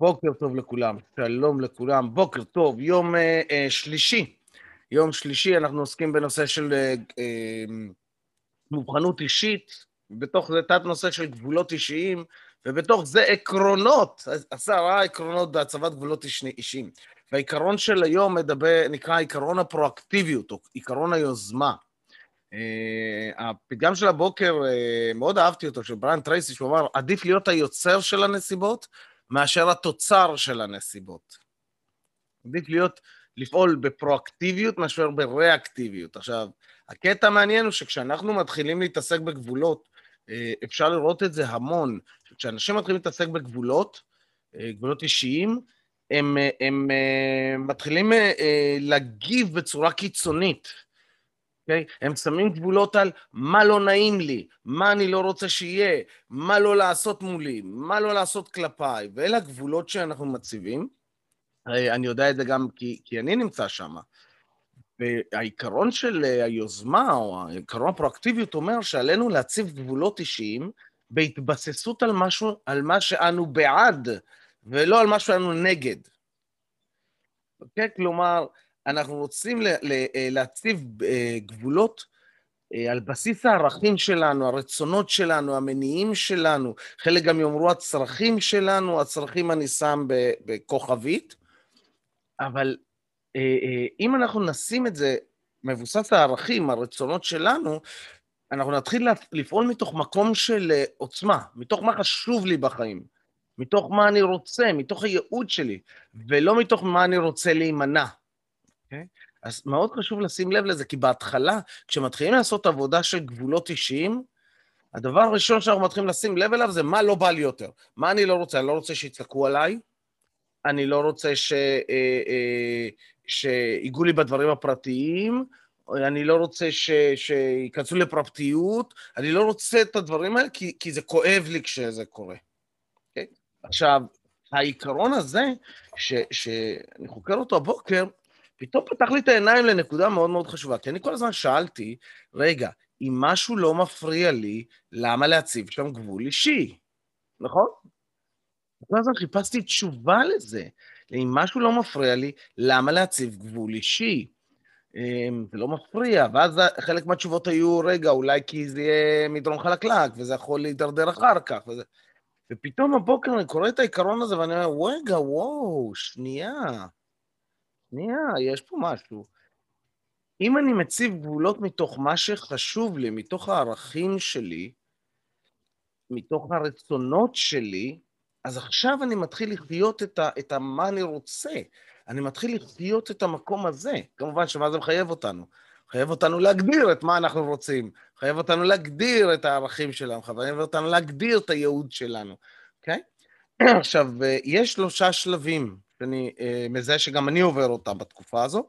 בוקר טוב לכולם, שלום לכולם, בוקר טוב, יום אה, אה, שלישי. יום שלישי אנחנו עוסקים בנושא של אה, אה, מובחנות אישית, בתוך זה תת נושא של גבולות אישיים, ובתוך זה עקרונות, עשרה עקרונות בהצבת גבולות אישיים. והעיקרון של היום מדבר, נקרא עקרון הפרואקטיביות, או עקרון היוזמה. Uh, הפתגם של הבוקר, uh, מאוד אהבתי אותו, של בריאן טרייסי, שהוא אמר, עדיף להיות היוצר של הנסיבות מאשר התוצר של הנסיבות. עדיף להיות, לפעול בפרואקטיביות מאשר בריאקטיביות. עכשיו, הקטע המעניין הוא שכשאנחנו מתחילים להתעסק בגבולות, אה, אפשר לראות את זה המון. כשאנשים מתחילים להתעסק בגבולות, אה, גבולות אישיים, הם, הם, הם אה, מתחילים להגיב בצורה קיצונית. Okay? אוקיי? הם שמים גבולות על מה לא נעים לי, מה אני לא רוצה שיהיה, מה לא לעשות מולי, מה לא לעשות כלפיי, ואלה הגבולות שאנחנו מציבים. אני יודע את זה גם כי, כי אני נמצא שם. והעיקרון של היוזמה, או העיקרון הפרואקטיביות, אומר שעלינו להציב גבולות אישיים בהתבססות על משהו, על מה שאנו בעד, ולא על מה שאנו נגד. אוקיי? כלומר, אנחנו רוצים להציב אה, גבולות אה, על בסיס הערכים שלנו, הרצונות שלנו, המניעים שלנו, חלק גם יאמרו הצרכים שלנו, הצרכים אני שם בכוכבית, אבל אה, אם אנחנו נשים את זה מבוסס הערכים, הרצונות שלנו, אנחנו נתחיל לפעול מתוך מקום של עוצמה, מתוך מה חשוב לי בחיים, מתוך מה אני רוצה, מתוך הייעוד שלי, ולא מתוך מה אני רוצה להימנע. אוקיי? אז מאוד חשוב לשים לב לזה, כי בהתחלה, כשמתחילים לעשות עבודה של גבולות אישיים, הדבר הראשון שאנחנו מתחילים לשים לב אליו זה מה לא בא לי יותר. מה אני לא רוצה? אני לא רוצה שיצעקו עליי, אני לא רוצה ש... אה, אה, שיגעו לי בדברים הפרטיים, אני לא רוצה ש... שייכנסו לפרטיות, אני לא רוצה את הדברים האלה, כי, כי זה כואב לי כשזה קורה. Okay? אוקיי? עכשיו, העיקרון הזה, ש... שאני חוקר אותו הבוקר, פתאום פתח לי את העיניים לנקודה מאוד מאוד חשובה, כי אני כל הזמן שאלתי, רגע, אם משהו לא מפריע לי, למה להציב שם גבול אישי? נכון? כל הזמן חיפשתי תשובה לזה. אם משהו לא מפריע לי, למה להציב גבול אישי? אמ, זה לא מפריע, ואז חלק מהתשובות היו, רגע, אולי כי זה יהיה מדרון חלקלק, וזה יכול להידרדר אחר כך, וזה... ופתאום הבוקר אני קורא את העיקרון הזה ואני אומר, רגע, וואו, שנייה. שנייה, יש פה משהו. אם אני מציב גבולות מתוך מה שחשוב לי, מתוך הערכים שלי, מתוך הרצונות שלי, אז עכשיו אני מתחיל לחיות את, ה, את ה, מה אני רוצה. אני מתחיל לחיות את המקום הזה. כמובן שמה זה מחייב אותנו? מחייב אותנו להגדיר את מה אנחנו רוצים, מחייב אותנו להגדיר את הערכים שלנו, מחייב אותנו להגדיר את הייעוד שלנו, אוקיי? Okay? עכשיו, יש שלושה שלבים שאני אה, מזהה שגם אני עובר אותם בתקופה הזו.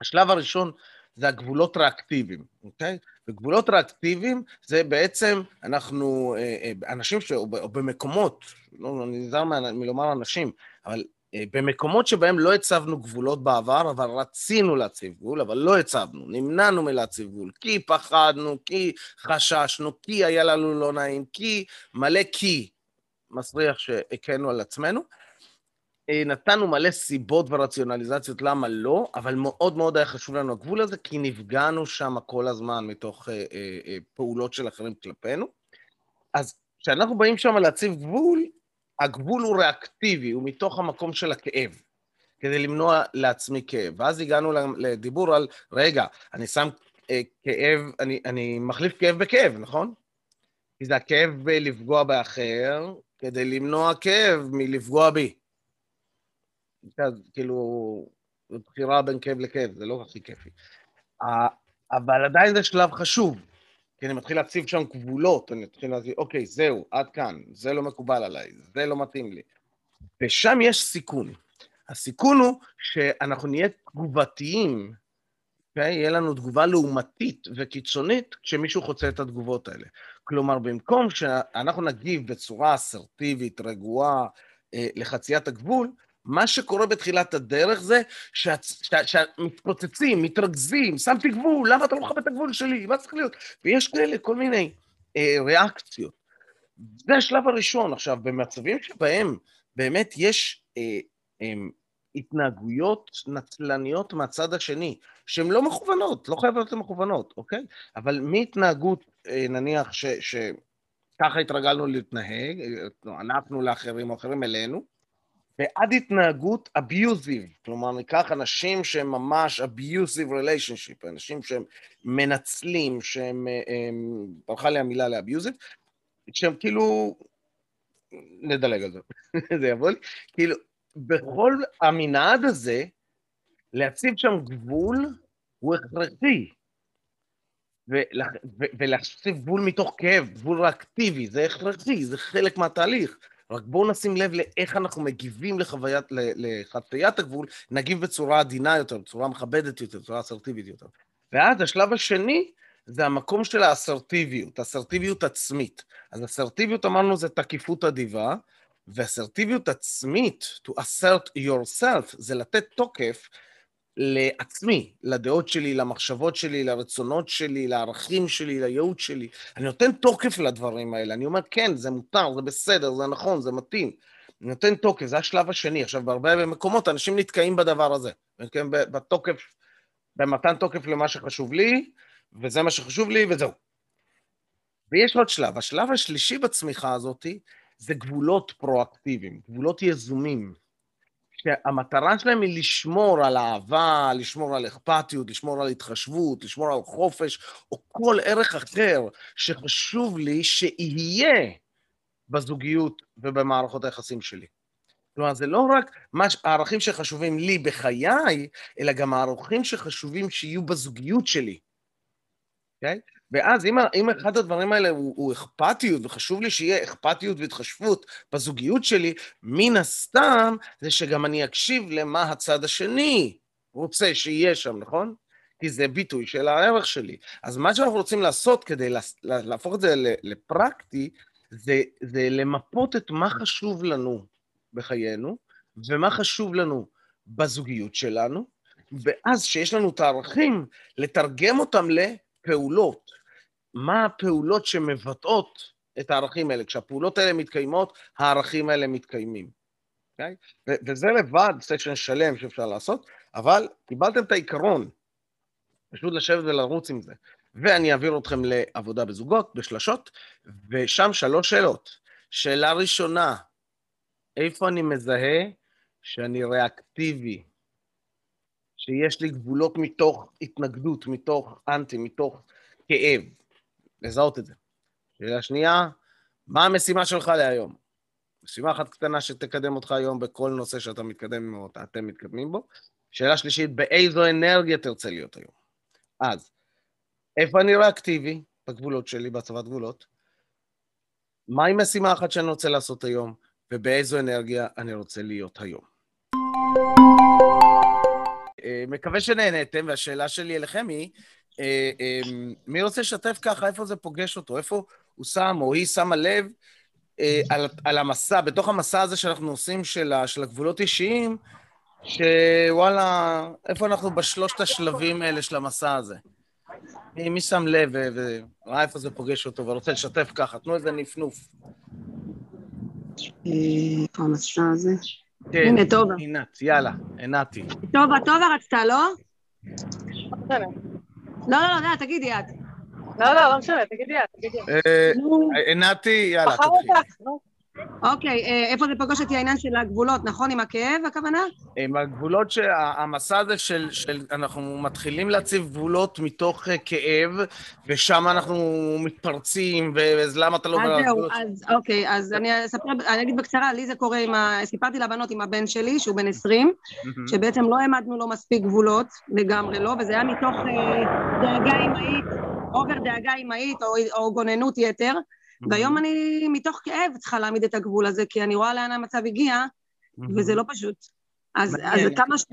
השלב הראשון זה הגבולות ריאקטיביים, אוקיי? וגבולות ריאקטיביים זה בעצם, אנחנו, אה, אה, אנשים ש... או במקומות, לא, אני נזהר מלומר אנשים, אבל במקומות שבהם לא הצבנו גבולות בעבר, אבל רצינו להציב גבול, אבל לא הצבנו, נמנענו מלהציב גבול, כי פחדנו, כי חששנו, כי היה לנו לא נעים, כי מלא כי מסריח שהכינו על עצמנו, נתנו מלא סיבות ורציונליזציות למה לא, אבל מאוד מאוד היה חשוב לנו הגבול הזה, כי נפגענו שם כל הזמן מתוך אה, אה, אה, פעולות של אחרים כלפינו. אז כשאנחנו באים שם להציב גבול, הגבול הוא ריאקטיבי, הוא מתוך המקום של הכאב, כדי למנוע לעצמי כאב. ואז הגענו לדיבור על, רגע, אני שם אה, כאב, אני, אני מחליף כאב בכאב, נכון? כי זה הכאב בלפגוע באחר, כדי למנוע כאב מלפגוע בי. כאילו, זו בחירה בין כאב לכאב, זה לא הכי כיפי. אבל עדיין זה שלב חשוב, כי אני מתחיל להציב שם גבולות, אני מתחיל להציב, אוקיי, זהו, עד כאן, זה לא מקובל עליי, זה לא מתאים לי. ושם יש סיכון. הסיכון הוא שאנחנו נהיה תגובתיים? אוקיי? יהיה לנו תגובה לעומתית וקיצונית כשמישהו חוצה את התגובות האלה. כלומר, במקום שאנחנו נגיב בצורה אסרטיבית, רגועה, אה, לחציית הגבול, מה שקורה בתחילת הדרך זה שמתפוצצים, מתרכזים, שמתי גבול, למה אתה לא מכבד את הגבול שלי? מה צריך להיות? ויש כאלה כל מיני אה, ריאקציות. זה השלב הראשון. עכשיו, במצבים שבהם באמת יש אה, אה, התנהגויות נצלניות מהצד השני, שהן לא מכוונות, לא חייבות להיות מכוונות, אוקיי? אבל מהתנהגות, אה, נניח, שככה התרגלנו להתנהג, אה, אנחנו לאחרים או אחרים אלינו, ועד התנהגות אביוזיב, כלומר ניקח אנשים שהם ממש אביוזיב ריליישנשיפ, אנשים שהם מנצלים, שהם, אה, ברכה לי המילה לאביוזיב, שהם כאילו, נדלג על זה, זה יבוא לי, כאילו, בכל המנעד הזה, להציב שם גבול הוא הכרחי. ולהציב גבול מתוך כאב, גבול ריאקטיבי, זה הכרחי, זה חלק מהתהליך. רק בואו נשים לב לאיך אנחנו מגיבים לחוויית, לחציית הגבול, נגיב בצורה עדינה יותר, בצורה מכבדת יותר, בצורה אסרטיבית יותר. ואז השלב השני זה המקום של האסרטיביות, אסרטיביות עצמית. אז אסרטיביות, אמרנו, זה תקיפות אדיבה, ואסרטיביות עצמית, to assert yourself, זה לתת תוקף לעצמי, לדעות שלי, למחשבות שלי, לרצונות שלי, לערכים שלי, לייעוד שלי. אני נותן תוקף לדברים האלה, אני אומר, כן, זה מותר, זה בסדר, זה נכון, זה מתאים. אני נותן תוקף, זה השלב השני. עכשיו, בהרבה מקומות אנשים נתקעים בדבר הזה. נתקעים בתוקף, במתן תוקף למה שחשוב לי, וזה מה שחשוב לי, וזהו. ויש עוד שלב. השלב השלישי בצמיחה הזאת זה גבולות פרואקטיביים, גבולות יזומים. שהמטרה שלהם היא לשמור על אהבה, לשמור על אכפתיות, לשמור על התחשבות, לשמור על חופש, או כל ערך אחר שחשוב לי שיהיה בזוגיות ובמערכות היחסים שלי. כלומר, זה לא רק הערכים שחשובים לי בחיי, אלא גם הערכים שחשובים שיהיו בזוגיות שלי. Okay? ואז אם, אם אחד הדברים האלה הוא, הוא אכפתיות, וחשוב לי שיהיה אכפתיות והתחשבות בזוגיות שלי, מן הסתם זה שגם אני אקשיב למה הצד השני רוצה שיהיה שם, נכון? כי זה ביטוי של הערך שלי. אז מה שאנחנו רוצים לעשות כדי לה, להפוך את זה לפרקטי, זה, זה למפות את מה חשוב לנו בחיינו, ומה חשוב לנו בזוגיות שלנו, ואז שיש לנו את הערכים, לתרגם אותם לפעולות. מה הפעולות שמבטאות את הערכים האלה. כשהפעולות האלה מתקיימות, הערכים האלה מתקיימים. Okay? אוקיי? וזה לבד סשן שלם שאפשר לעשות, אבל קיבלתם את העיקרון, פשוט לשבת ולרוץ עם זה. ואני אעביר אתכם לעבודה בזוגות, בשלשות, ושם שלוש שאלות. שאלה ראשונה, איפה אני מזהה שאני ריאקטיבי, שיש לי גבולות מתוך התנגדות, מתוך אנטי, מתוך כאב? לזהות את זה. שאלה שנייה, מה המשימה שלך להיום? משימה אחת קטנה שתקדם אותך היום בכל נושא שאתה מתקדם או אתם מתקדמים בו. שאלה שלישית, באיזו אנרגיה תרצה להיות היום? אז, איפה אני ריאקטיבי בגבולות שלי, בהצבת גבולות? מהי משימה אחת שאני רוצה לעשות היום, ובאיזו אנרגיה אני רוצה להיות היום? אה, מקווה שנהנתם, והשאלה שלי אליכם היא, אה, אה, מי רוצה לשתף ככה, איפה זה פוגש אותו? איפה הוא שם או היא שמה לב אה, על, על המסע, בתוך המסע הזה שאנחנו עושים של, של הגבולות אישיים, שוואלה, איפה אנחנו בשלושת השלבים האלה של המסע הזה? מי, מי שם לב וראה איפה זה פוגש אותו ורוצה לשתף ככה? תנו איזה נפנוף. איפה המסע הזה? כן, הנה, טובה. עינת, יאללה, עינתי. טובה, טובה רצתה, לא? לא, לא, לא, תגידי את. לא, לא, לא משנה, תגידי את, תגידי את. עינתי, יאללה, תתחיל. אוקיי, אה, איפה זה פוגש אותי העניין של הגבולות, נכון? עם הכאב, הכוונה? עם הגבולות, המסע הזה של, של, אנחנו מתחילים להציב גבולות מתוך אה, כאב, ושם אנחנו מתפרצים, אז למה אתה לא... אז זהו, אז אוקיי, אז אני אספר, אני אגיד בקצרה, לי זה קורה עם ה... סיפרתי לבנות עם הבן שלי, שהוא בן 20, שבעצם לא העמדנו לו מספיק גבולות, לגמרי לא, וזה היה מתוך אה, דאגה אמהית, אובר דאגה אמהית, או, או גוננות יתר. והיום אני מתוך כאב צריכה להעמיד את הגבול הזה, כי אני רואה לאן המצב הגיע, וזה לא פשוט. אז, אז כמה ש...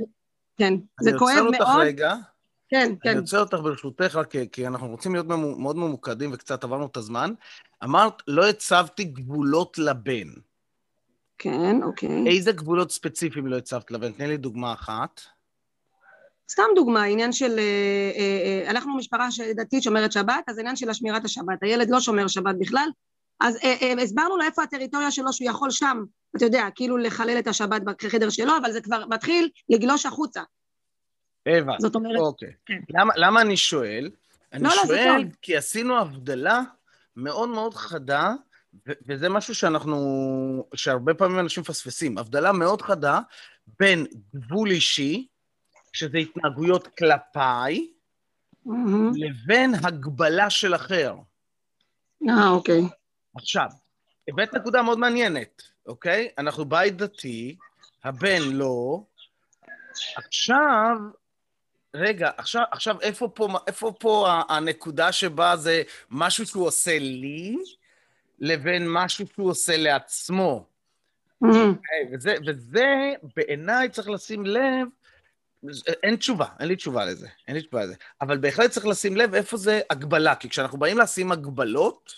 כן, זה כואב מאוד. אני עוצר אותך רגע. כן, כן. אני עוצר אותך ברשותך, רק כי אנחנו רוצים להיות מאוד ממוקדים וקצת עברנו את הזמן. אמרת, לא הצבתי גבולות לבן. כן, אוקיי. איזה גבולות ספציפיים לא הצבת לבן? תני לי דוגמה אחת. סתם דוגמה, עניין של, אה, אה, אה, אנחנו משפחה דתית שומרת שבת, אז עניין של השמירת השבת, הילד לא שומר שבת בכלל, אז הסברנו לו איפה הטריטוריה שלו שהוא יכול שם אתה יודע, כאילו לחלל את השבת בחדר שלו, אבל זה כבר מתחיל לגלוש החוצה. הבנתי. זאת אומרת... אוקיי. כן. למה, למה אני שואל? אני לא, לא, שואל טוב. כי עשינו הבדלה מאוד מאוד חדה, ו- וזה משהו שאנחנו, שהרבה פעמים אנשים מפספסים, הבדלה מאוד חדה בין גבול אישי, שזה התנהגויות כלפיי, מהמם. לבין הגבלה של אחר. אה, אוקיי. עכשיו, הבאת נקודה מאוד מעניינת, אוקיי? אנחנו בית דתי, הבן לא. עכשיו, רגע, עכשיו, עכשיו איפה פה, איפה פה הנקודה שבה זה משהו שהוא עושה לי, לבין משהו שהוא עושה לעצמו? אוקיי? וזה, וזה בעיניי צריך לשים לב, אין תשובה, אין לי תשובה לזה, אין לי תשובה לזה. אבל בהחלט צריך לשים לב איפה זה הגבלה, כי כשאנחנו באים לשים הגבלות,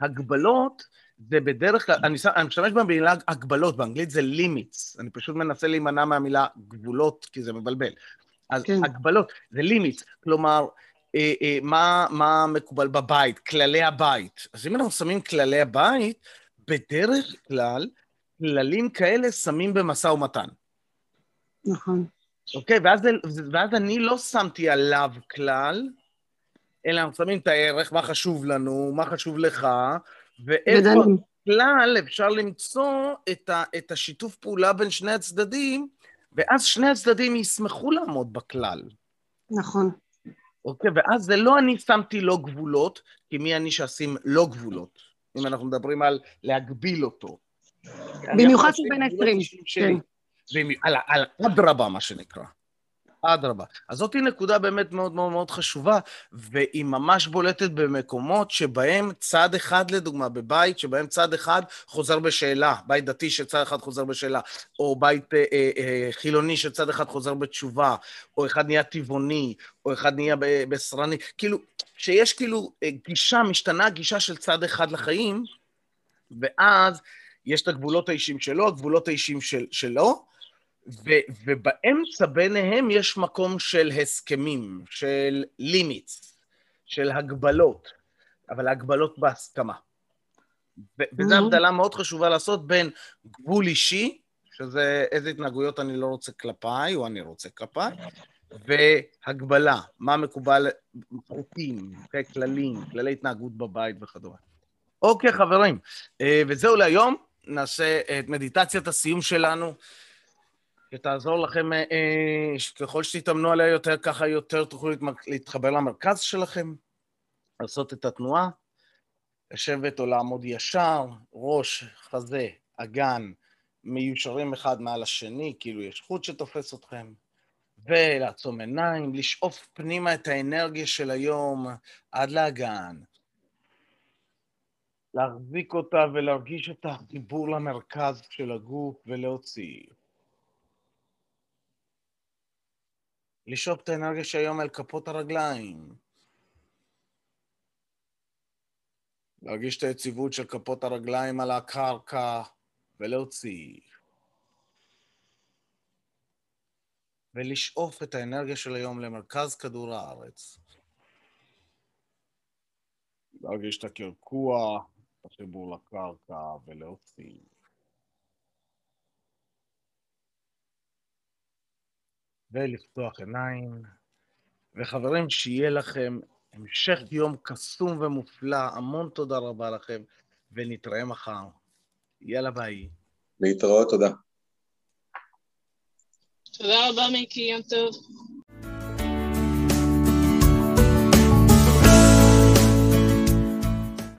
הגבלות זה בדרך כלל, אני, אני משתמש במילה הגבלות, באנגלית זה limits, אני פשוט מנסה להימנע מהמילה גבולות, כי זה מבלבל. אז. כן. הגבלות זה limits, כלומר, אה, אה, מה, מה מקובל בבית, כללי הבית. אז אם אנחנו שמים כללי הבית, בדרך כלל, כללים כאלה שמים במשא ומתן. נכון. אוקיי? ואז, ואז אני לא שמתי עליו כלל, אלא אנחנו שמים את הערך, מה חשוב לנו, מה חשוב לך, ואיפה. בכלל אפשר למצוא את, ה, את השיתוף פעולה בין שני הצדדים, ואז שני הצדדים ישמחו לעמוד בכלל. נכון. אוקיי? ואז זה לא אני שמתי לו גבולות, כי מי אני שאשים לו גבולות, אם אנחנו מדברים על להגביל אותו. במיוחד שהוא בן גבולות 20, אישיים שלי. במי- על, אדרבה, מה שנקרא. אדרבה. אז זאתי נקודה באמת מאוד מאוד מאוד חשובה, והיא ממש בולטת במקומות שבהם צד אחד, לדוגמה, בבית, שבהם צד אחד חוזר בשאלה, בית דתי שצד אחד חוזר בשאלה, או בית אה, אה, אה, חילוני שצד אחד חוזר בתשובה, או אחד נהיה טבעוני, או אחד נהיה בשרני, כאילו, שיש כאילו אה, גישה, משתנה גישה של צד אחד לחיים, ואז יש את הגבולות האישיים שלו, הגבולות האישיים של, שלו, ו- ובאמצע ביניהם יש מקום של הסכמים, של לימיטס, של הגבלות, אבל הגבלות בהסכמה. ו- וזו Mhm. הבדלה מאוד חשובה לעשות בין גבול אישי, שזה איזה התנהגויות אני לא רוצה כלפיי, או אני רוצה כלפיי, והגבלה, מה מקובל, חוקים, כללים, כללי התנהגות בבית וכדומה. אוקיי, חברים, אה, וזהו להיום. נעשה את מדיטציית הסיום שלנו, שתעזור לכם, אה, אה, ככל שתתאמנו עליה יותר, ככה יותר תוכלו להתחבר למרכז שלכם, לעשות את התנועה, לשבת או לעמוד ישר, ראש, חזה, אגן, מיושרים אחד מעל השני, כאילו יש חוט שתופס אתכם, ולעצום עיניים, לשאוף פנימה את האנרגיה של היום עד לאגן. להחזיק אותה ולהרגיש את החיבור למרכז של הגוף ולהוציא. לשאוף את האנרגיה של היום אל כפות הרגליים. להרגיש את היציבות של כפות הרגליים על הקרקע ולהוציא. ולשאוף את האנרגיה של היום למרכז כדור הארץ. להרגיש את הקרקוע, את החיבור לקרקע ולהוציא. ולפתוח עיניים. וחברים, שיהיה לכם המשך יום קסום ומופלא. המון תודה רבה לכם, ונתראה מחר. יאללה ביי. להתראות, תודה. תודה רבה, מיקי, יום טוב.